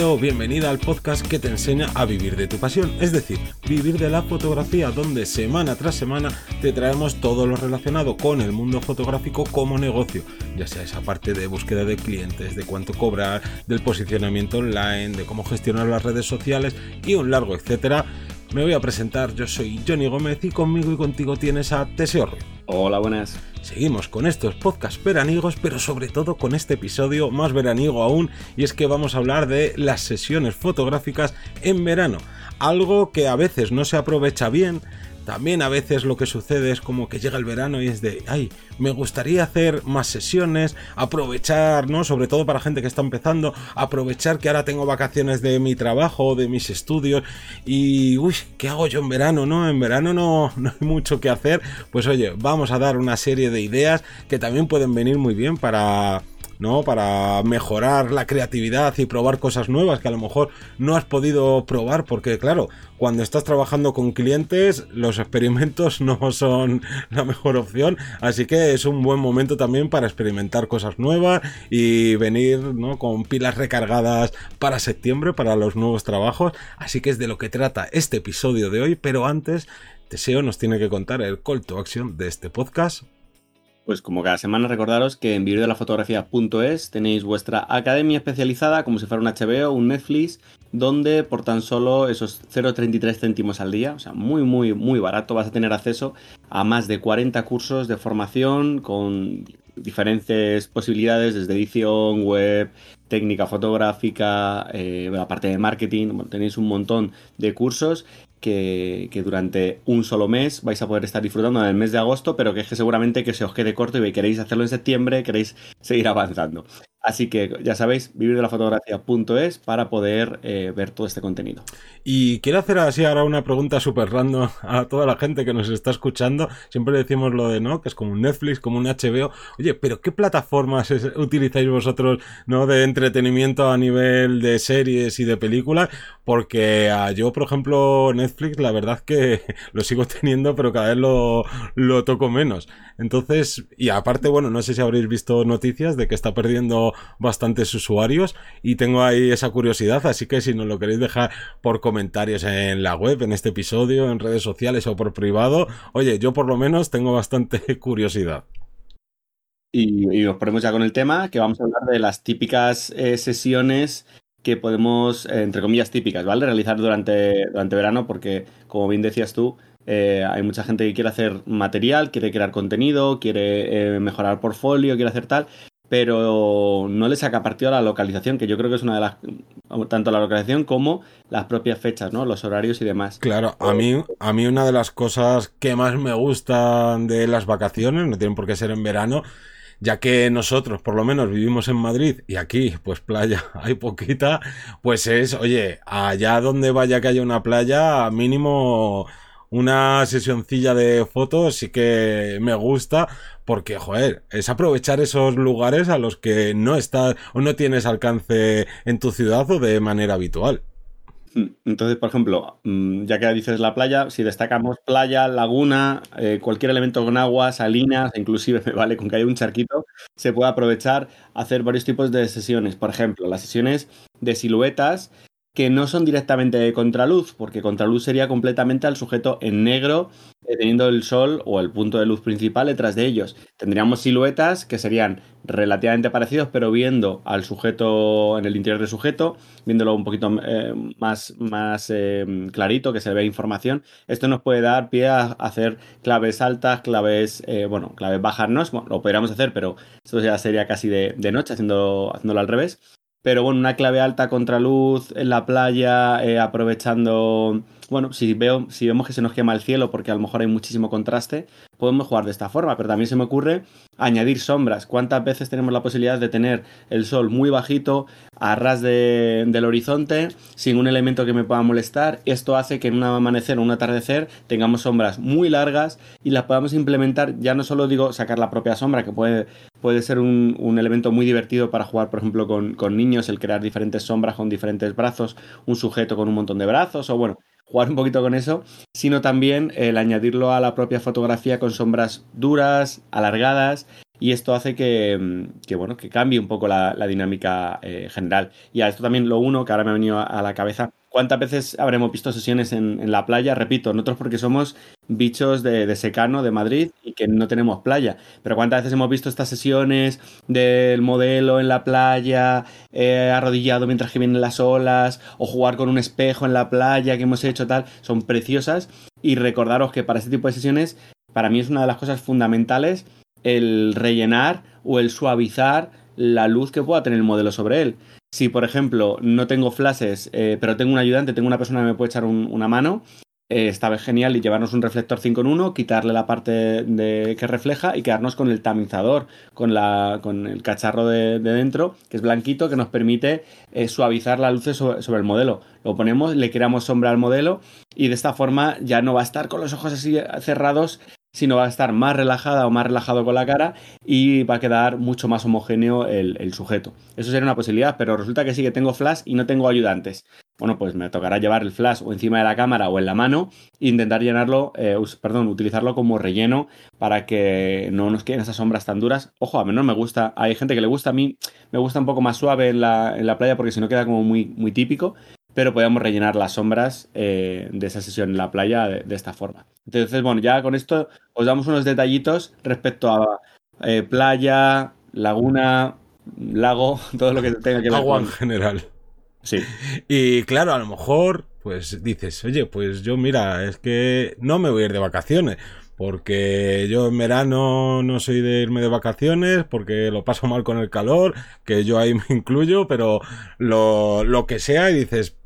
Bienvenida al podcast que te enseña a vivir de tu pasión, es decir, vivir de la fotografía, donde semana tras semana te traemos todo lo relacionado con el mundo fotográfico como negocio, ya sea esa parte de búsqueda de clientes, de cuánto cobrar, del posicionamiento online, de cómo gestionar las redes sociales y un largo etcétera. Me voy a presentar, yo soy Johnny Gómez y conmigo y contigo tienes a Teseo. Hola, buenas. Seguimos con estos podcasts veranigos, pero sobre todo con este episodio más veraniego aún, y es que vamos a hablar de las sesiones fotográficas en verano, algo que a veces no se aprovecha bien, también a veces lo que sucede es como que llega el verano y es de, ay, me gustaría hacer más sesiones, aprovechar, ¿no? Sobre todo para gente que está empezando, aprovechar que ahora tengo vacaciones de mi trabajo, de mis estudios y, uy, ¿qué hago yo en verano, no? En verano no, no hay mucho que hacer. Pues oye, vamos a dar una serie de ideas que también pueden venir muy bien para ¿no? Para mejorar la creatividad y probar cosas nuevas que a lo mejor no has podido probar porque claro, cuando estás trabajando con clientes los experimentos no son la mejor opción, así que es un buen momento también para experimentar cosas nuevas y venir, ¿no? Con pilas recargadas para septiembre para los nuevos trabajos, así que es de lo que trata este episodio de hoy, pero antes Teseo nos tiene que contar el call to action de este podcast pues como cada semana recordaros que en videodelafotografía.es tenéis vuestra academia especializada como si fuera un HBO, un Netflix, donde por tan solo esos 0,33 céntimos al día, o sea, muy muy muy barato, vas a tener acceso a más de 40 cursos de formación con diferentes posibilidades desde edición, web, técnica fotográfica, eh, la parte de marketing, tenéis un montón de cursos que, durante un solo mes vais a poder estar disfrutando en el mes de agosto, pero que es que seguramente que se os quede corto y queréis hacerlo en septiembre, queréis seguir avanzando. Así que ya sabéis, vivirdelafotografía.es para poder eh, ver todo este contenido. Y quiero hacer así ahora una pregunta súper random a toda la gente que nos está escuchando. Siempre decimos lo de, ¿no? Que es como un Netflix, como un HBO. Oye, pero ¿qué plataformas utilizáis vosotros, ¿no? De entretenimiento a nivel de series y de películas. Porque ah, yo, por ejemplo, Netflix, la verdad que lo sigo teniendo, pero cada vez lo toco menos. Entonces, y aparte, bueno, no sé si habréis visto noticias de que está perdiendo bastantes usuarios y tengo ahí esa curiosidad, así que si nos lo queréis dejar por comentarios en la web, en este episodio, en redes sociales o por privado, oye, yo por lo menos tengo bastante curiosidad. Y, nos ponemos ya con el tema, que vamos a hablar de las típicas eh, sesiones que podemos, eh, entre comillas, típicas, ¿vale? Realizar durante, durante verano, porque, como bien decías tú, eh, hay mucha gente que quiere hacer material, quiere crear contenido, quiere mejorar portfolio, quiere hacer tal, pero no le saca partido a la localización, que yo creo que es una de las, tanto la localización como las propias fechas, ¿no? Los horarios y demás. Claro, a mí, a mí una de las cosas que más me gustan de las vacaciones, no tienen por qué ser en verano, ya que nosotros por lo menos vivimos en Madrid y aquí pues playa hay poquita, pues es, oye, allá donde vaya que haya una playa, mínimo una sesioncilla de fotos sí que me gusta porque, joder, es aprovechar esos lugares a los que no estás o no tienes alcance en tu ciudad o de manera habitual. Hmm, entonces, por ejemplo, mm, ya que dices la playa, si destacamos playa, laguna, eh, cualquier elemento con agua, salinas, inclusive me vale con que haya un charquito, se puede aprovechar hacer varios tipos de sesiones. Por ejemplo, las sesiones de siluetas que no son directamente de contraluz, porque contraluz sería completamente al sujeto en negro, eh, teniendo el sol o el punto de luz principal detrás de ellos. Tendríamos siluetas que serían relativamente parecidos, pero viendo al sujeto en el interior del sujeto, viéndolo un poquito eh, más, más eh, clarito, que se ve información. Esto nos puede dar pie a hacer claves altas, claves, bueno, claves bajas, no, lo podríamos hacer, pero esto ya sería casi de, de noche, haciendo, haciéndolo al revés. Pero bueno, una clave alta contraluz en la playa, eh, aprovechando. Bueno, si, veo, si vemos que se nos quema el cielo porque a lo mejor hay muchísimo contraste, podemos jugar de esta forma. Pero también se me ocurre añadir sombras. ¿Cuántas veces tenemos la posibilidad de tener el sol muy bajito, a ras del horizonte, sin un elemento que me pueda molestar? Esto hace que en un amanecer o un atardecer tengamos sombras muy largas y las podamos implementar. Ya no solo digo sacar la propia sombra, que puede puede ser un, elemento muy divertido para jugar, por ejemplo, con, niños, el crear diferentes sombras con diferentes brazos, un sujeto con un montón de brazos, o bueno, jugar un poquito con eso, sino también el añadirlo a la propia fotografía con sombras duras, alargadas, y esto hace que, mm, bueno, que cambie un poco la, dinámica eh, general. Y a esto también lo uno, que ahora me ha venido a, la cabeza, ¿cuántas veces habremos visto sesiones en, la playa? Repito, nosotros porque somos bichos de, secano, de Madrid, y que no tenemos playa, pero ¿cuántas veces hemos visto estas sesiones del modelo en la playa, eh, arrodillado mientras que vienen las olas, o jugar con un espejo en la playa que hemos hecho tal? Son preciosas y recordaros que para este tipo de sesiones, para mí es una de las cosas fundamentales el rellenar o el suavizar la luz que pueda tener el modelo sobre él. Si, por ejemplo, no tengo flashes, eh, pero tengo un ayudante, tengo una persona que me puede echar una mano, eh, está genial y llevarnos un reflector 5 en 1, quitarle la parte de, que refleja y quedarnos con el tamizador, con, la, con el cacharro de, dentro, que es blanquito, que nos permite eh, suavizar las luces sobre, sobre, el modelo. Lo ponemos, le creamos sombra al modelo y de esta forma ya no va a estar con los ojos así cerrados sino va a estar más relajada o más relajado con la cara y va a quedar mucho más homogéneo el, sujeto. Eso sería una posibilidad, pero resulta que sí que tengo flash y no tengo ayudantes. Bueno, pues me tocará llevar el flash o encima de la cámara o en la mano e intentar llenarlo, eh, perdón, utilizarlo como relleno para que no nos queden esas sombras tan duras. Ojo, a mí no me gusta, hay gente que le gusta, a mí me gusta un poco más suave en la, en la playa porque si no queda como muy, muy típico, pero podemos rellenar las sombras eh, de esa sesión en la playa de, esta forma. Entonces, bueno, ya con esto os damos unos detallitos respecto a eh, playa, laguna, lago, todo lo que tenga que ver Agua en general. Sí. Y claro, a lo mejor, pues dices, oye, pues yo mira, es que no me voy a ir de vacaciones. Porque yo en verano no soy de irme de vacaciones, porque lo paso mal con el calor, que yo ahí me incluyo, pero lo, lo que sea, y dices,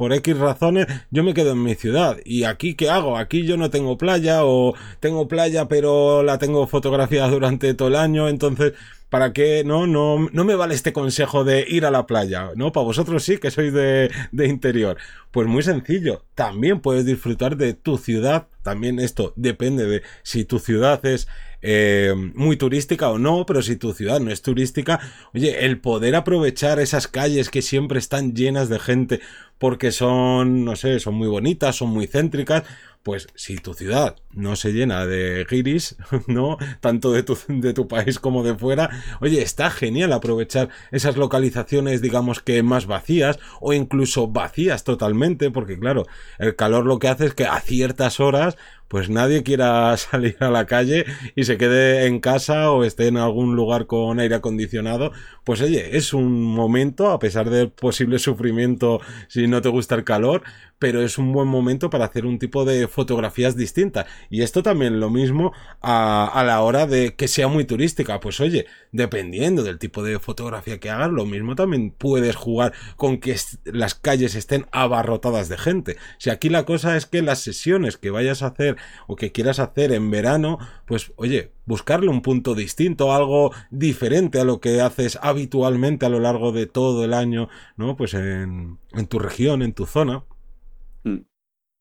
por X razones, yo me quedo en mi ciudad. ¿Y aquí qué hago? Aquí yo no tengo playa o tengo playa pero la tengo fotografiada durante todo el año, entonces ¿para qué? No, no, no me vale este consejo de ir a la playa, ¿no? Para vosotros sí, que sois de, de interior. Pues muy sencillo, también puedes disfrutar de tu ciudad, también esto depende de si tu ciudad es eh, muy turística o no, pero si tu ciudad no es turística, oye, el poder aprovechar esas calles que siempre están llenas de gente porque son, no sé, son muy bonitas, son muy céntricas, pues si tu ciudad no se llena de giris, ¿no? Tanto de tu, de tu país como de fuera, oye, está genial aprovechar esas localizaciones, digamos que más vacías o incluso vacías totalmente, porque claro, el calor lo que hace es que a ciertas horas pues nadie quiera salir a la calle y se quede en casa o esté en algún lugar con aire acondicionado, pues oye, es un momento, a pesar del posible sufrimiento si no te gusta el calor, pero es un buen momento para hacer un tipo de fotografías distintas. Y esto también lo mismo a, a la hora de que sea muy turística, pues oye, dependiendo del tipo de fotografía que hagas, lo mismo también puedes jugar con que las calles estén abarrotadas de gente. Si aquí la cosa es que las sesiones que vayas a hacer o que quieras hacer en verano, pues oye, buscarle un punto distinto, algo diferente a lo que haces habitualmente a lo largo de todo el año, ¿no? Pues en, tu región, en tu zona.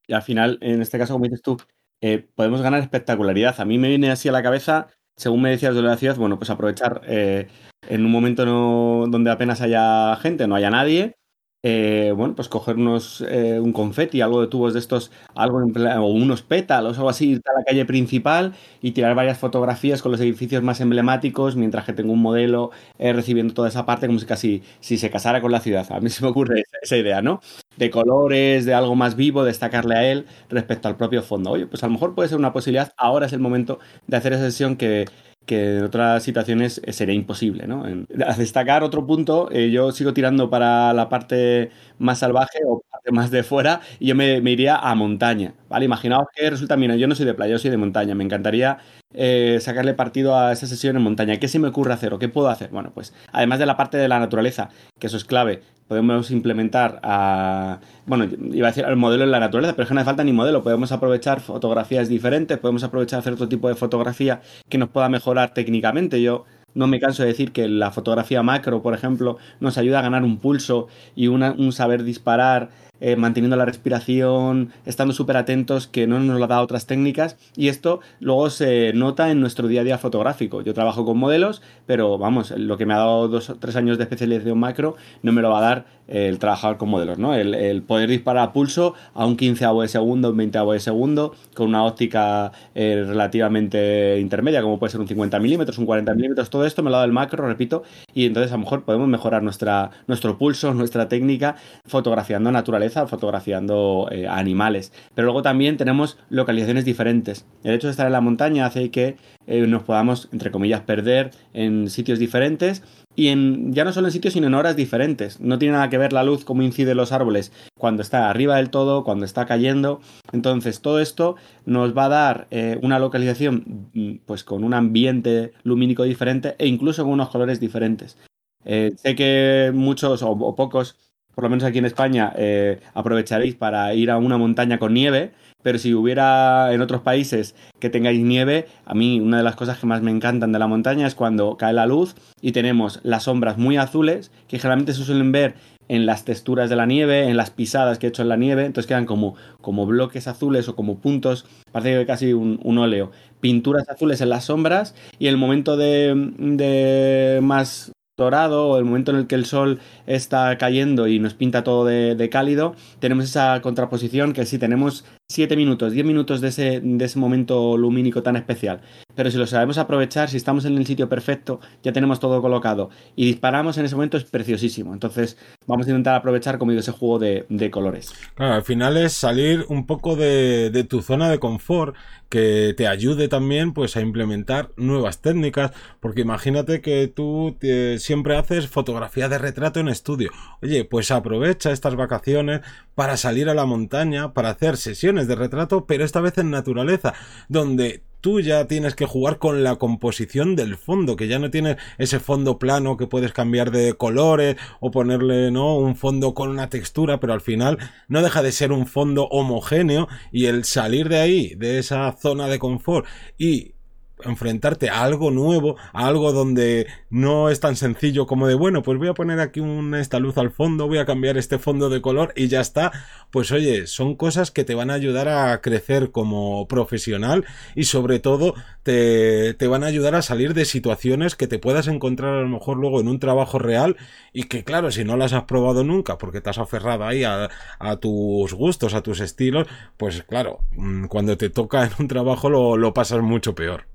Y al final, en este caso, como dices tú, eh, podemos ganar espectacularidad. A mí me viene así a la cabeza, según me decías de la ciudad, bueno, pues aprovechar eh, en un momento no, donde apenas haya gente, no haya nadie, eh, bueno, pues cogernos eh, un confeti, algo de tubos de estos, algo o unos pétalos, algo así, ir a la calle principal y tirar varias fotografías con los edificios más emblemáticos, mientras que tengo un modelo eh, recibiendo toda esa parte como si casi si se casara con la ciudad. A mí se me ocurre esa, idea, ¿no? De colores, de algo más vivo, destacarle a él respecto al propio fondo. Oye, pues a lo mejor puede ser una posibilidad. Ahora es el momento de hacer esa sesión que que en otras situaciones eh, sería imposible. ¿no? a destacar otro punto, eh, yo sigo tirando para la parte más salvaje o más de fuera y yo me, iría a montaña. ¿vale? Imaginaos que resulta, mira, yo no soy de playa, yo soy de montaña, me encantaría eh, sacarle partido a esa sesión en montaña. ¿Qué se me ocurre hacer o qué puedo hacer? Bueno, pues además de la parte de la naturaleza, que eso es clave, podemos implementar a, bueno, iba a decir el modelo en la naturaleza, pero es que no hace falta ni modelo, podemos aprovechar fotografías diferentes, podemos aprovechar hacer otro tipo de fotografía que nos pueda mejorar técnicamente. Yo no me canso de decir que la fotografía macro, por ejemplo, nos ayuda a ganar un pulso y un saber disparar eh, manteniendo la respiración, estando súper atentos, que no nos lo da otras técnicas. Y esto luego se nota en nuestro día a día fotográfico. Yo trabajo con modelos, pero vamos, lo que me ha dado dos o tres años de especialización macro no me lo va a dar el trabajar con modelos, ¿no? El, poder disparar a pulso a un 15 de segundo, un 20 de segundo, con una óptica eh, relativamente intermedia, como puede ser un 50 milímetros, un 40 milímetros, todo esto me lo ha dado el macro, repito, y entonces a lo mejor podemos mejorar nuestra, nuestro pulso, nuestra técnica, fotografiando naturaleza, fotografiando eh, animales. Pero luego también tenemos localizaciones diferentes. El hecho de estar en la montaña hace que eh, nos podamos, entre comillas, perder en sitios diferentes y en, ya no solo en sitios, sino en horas diferentes. No tiene nada que ver la luz, cómo incide los árboles cuando está arriba del todo, cuando está cayendo. Entonces, todo esto nos va a dar eh, una localización mm, pues con un ambiente lumínico diferente e incluso con unos colores diferentes. Sé que muchos o, pocos, por lo menos aquí en España, eh, aprovecharéis para ir a una montaña con nieve pero si hubiera en otros países que tengáis nieve, a mí una de las cosas que más me encantan de la montaña es cuando cae la luz y tenemos las sombras muy azules, que generalmente se suelen ver en las texturas de la nieve, en las pisadas que he hecho en la nieve, entonces quedan como, como bloques azules o como puntos, parece casi un, un óleo, pinturas azules en las sombras y el momento de, de más dorado o el momento en el que el sol está cayendo y nos pinta todo de, cálido, tenemos esa contraposición que si tenemos 7 minutos, 10 minutos de ese, de ese momento lumínico tan especial. Pero si lo sabemos aprovechar, si estamos en el sitio perfecto, ya tenemos todo colocado y disparamos en ese momento es preciosísimo. Entonces vamos a intentar aprovechar, como digo, ese juego de, colores. Claro, al final es salir un poco de, de tu zona de confort que te ayude también pues a implementar nuevas técnicas porque imagínate que tú siempre haces fotografía de retrato en estudio oye pues aprovecha estas vacaciones para salir a la montaña para hacer sesiones de retrato pero esta vez en naturaleza donde tú ya tienes que jugar con la composición del fondo, que ya no tienes ese fondo plano que puedes cambiar de colores o ponerle, ¿no? Un fondo con una textura, pero al final no deja de ser un fondo homogéneo y el salir de ahí, de esa zona de confort y enfrentarte a algo nuevo, a algo donde no es tan sencillo como de, bueno, pues voy a poner aquí una, esta luz al fondo, voy a cambiar este fondo de color y ya está. Pues oye, son cosas que te van a ayudar a crecer como profesional y sobre todo te, te van a ayudar a salir de situaciones que te puedas encontrar a lo mejor luego en un trabajo real y que claro, si no las has probado nunca porque te has aferrado ahí a, a tus gustos, a tus estilos, pues claro, mm, cuando te toca en un trabajo lo, lo pasas mucho peor.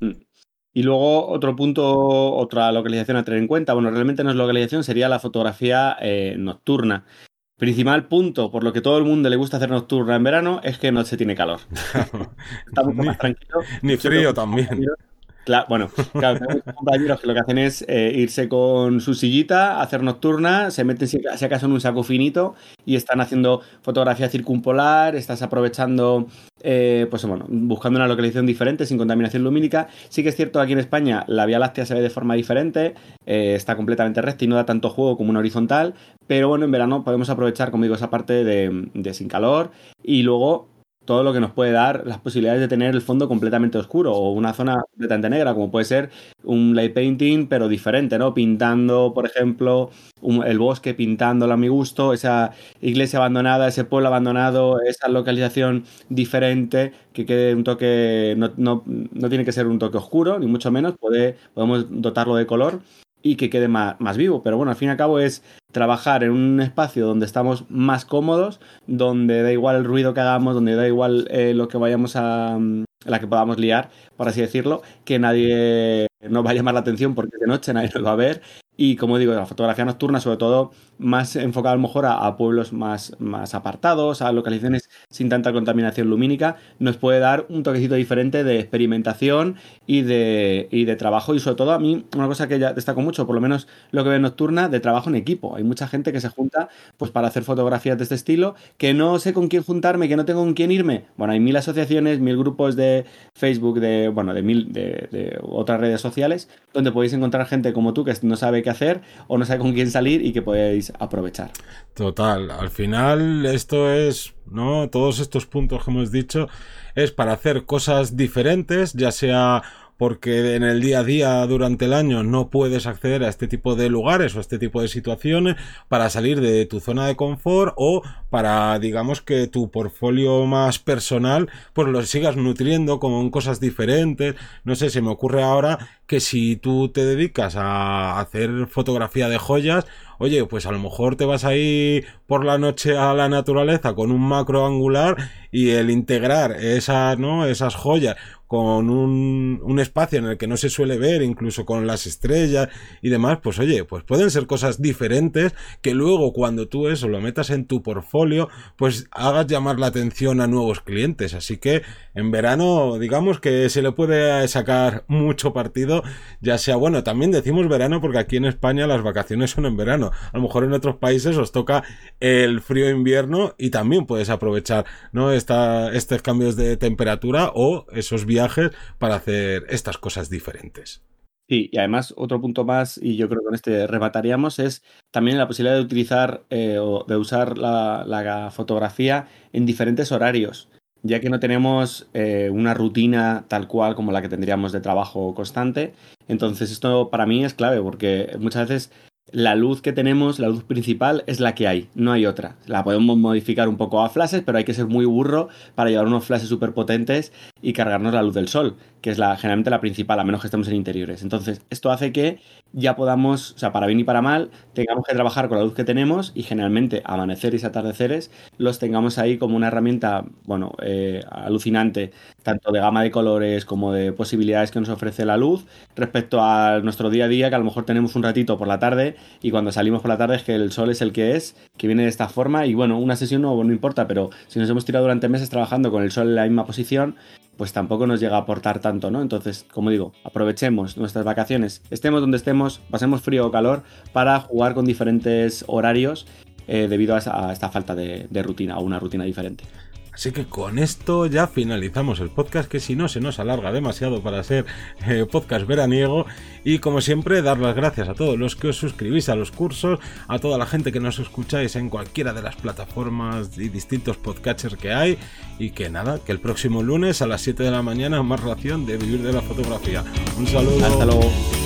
Mm. Y luego otro punto, otra localización a tener en cuenta, bueno, realmente no es localización, sería la fotografía eh, nocturna. Principal punto por lo que todo el mundo le gusta hacer nocturna en verano es que no se tiene calor. Está mucho más tranquilo. Ni frío también bueno, claro, tenemos compañeros que lo que hacen es eh, irse con su sillita, hacer nocturna, se meten si, acaso en un saco finito y están haciendo fotografía circumpolar, estás aprovechando, eh, pues bueno, buscando una localización diferente, sin contaminación lumínica. Sí que es cierto, aquí en España la Vía Láctea se ve de forma diferente, eh, está completamente recta y no da tanto juego como una horizontal, pero bueno, en verano podemos aprovechar, como digo, esa parte de sin calor y luego todo lo que nos puede dar las posibilidades de tener el fondo completamente oscuro o una zona completamente negra, como puede ser un light painting, pero diferente, ¿no? Pintando, por ejemplo, el bosque, pintándolo a mi gusto, esa iglesia abandonada, ese pueblo abandonado, esa localización diferente, que quede un toque, no, no, no tiene que ser un toque oscuro, ni mucho menos, podemos dotarlo de color y que quede más, más, vivo. Pero bueno, al fin y al cabo es trabajar en un espacio donde estamos más cómodos, donde da igual el ruido que hagamos, donde da igual eh, lo que vayamos a la que podamos liar, por así decirlo, que nadie nos va a llamar la atención porque de noche nadie nos va a ver y como digo, la fotografía nocturna, sobre todo, más enfocada a lo mejor a, pueblos más, más apartados, a localizaciones sin tanta contaminación lumínica, nos puede dar un toquecito diferente de experimentación y de, y de trabajo. Y sobre todo, a mí, una cosa que ya destaco mucho, por lo menos lo que veo nocturna, de trabajo en equipo. Hay mucha gente que se junta pues para hacer fotografías de este estilo, que no sé con quién juntarme, que no tengo con quién irme. Bueno, hay mil asociaciones, mil grupos de Facebook, de, bueno, de mil, de, de otras redes sociales, donde podéis encontrar gente como tú que no sabe qué hacer o no sabe con quién salir y que podéis aprovechar. Total, al final esto es, ¿no? Todos estos puntos que hemos dicho es para hacer cosas diferentes, ya sea porque en el día a día durante el año no puedes acceder a este tipo de lugares o a este tipo de situaciones para salir de tu zona de confort o para digamos que tu portfolio más personal pues lo sigas nutriendo con cosas diferentes no sé se me ocurre ahora que si tú te dedicas a hacer fotografía de joyas oye, pues a lo mejor te vas ahí por la noche a la naturaleza con un macro angular y el integrar esas, ¿no? esas joyas con un, un, espacio en el que no se suele ver, incluso con las estrellas y demás, pues oye, pues pueden ser cosas diferentes que luego cuando tú eso lo metas en tu portfolio, pues hagas llamar la atención a nuevos clientes. Así que en verano, digamos que se le puede sacar mucho partido, ya sea, bueno, también decimos verano porque aquí en España las vacaciones son en verano. A lo mejor en otros países os toca el frío invierno y también puedes aprovechar, ¿no? Esta, estos cambios de temperatura o esos viajes para hacer estas cosas diferentes. Sí, y además otro punto más, y yo creo que con este remataríamos, es también la posibilidad de utilizar eh, o de usar la, fotografía en diferentes horarios, ya que no tenemos eh, una rutina tal cual como la que tendríamos de trabajo constante. Entonces esto para mí es clave porque muchas veces la luz que tenemos, la luz principal, es la que hay, no hay otra. La podemos modificar un poco a flashes, pero hay que ser muy burro para llevar unos flashes súper potentes y cargarnos la luz del sol, que es la, generalmente la principal, a menos que estemos en interiores. Entonces, esto hace que ya podamos, o sea, para bien y para mal, tengamos que trabajar con la luz que tenemos y generalmente amaneceres y atardeceres los tengamos ahí como una herramienta, bueno, eh, alucinante, tanto de gama de colores como de posibilidades que nos ofrece la luz respecto a nuestro día a día, que a lo mejor tenemos un ratito por la tarde y cuando salimos por la tarde es que el sol es el que es, que viene de esta forma y bueno, una sesión no, no importa, pero si nos hemos tirado durante meses trabajando con el sol en la misma posición, pues tampoco nos llega a aportar tanto, ¿no? Entonces, como digo, aprovechemos nuestras vacaciones, estemos donde estemos, pasemos frío o calor, para jugar con diferentes horarios eh, debido a, esta falta de, de rutina o una rutina diferente. Así que con esto ya finalizamos el podcast, que si no se nos alarga demasiado para ser eh, podcast veraniego. Y como siempre, dar las gracias a todos los que os suscribís a los cursos, a toda la gente que nos escucháis en cualquiera de las plataformas y distintos podcatchers que hay. Y que nada, que el próximo lunes a las 7 de la mañana más ración de vivir de la fotografía. Un saludo. Hasta luego.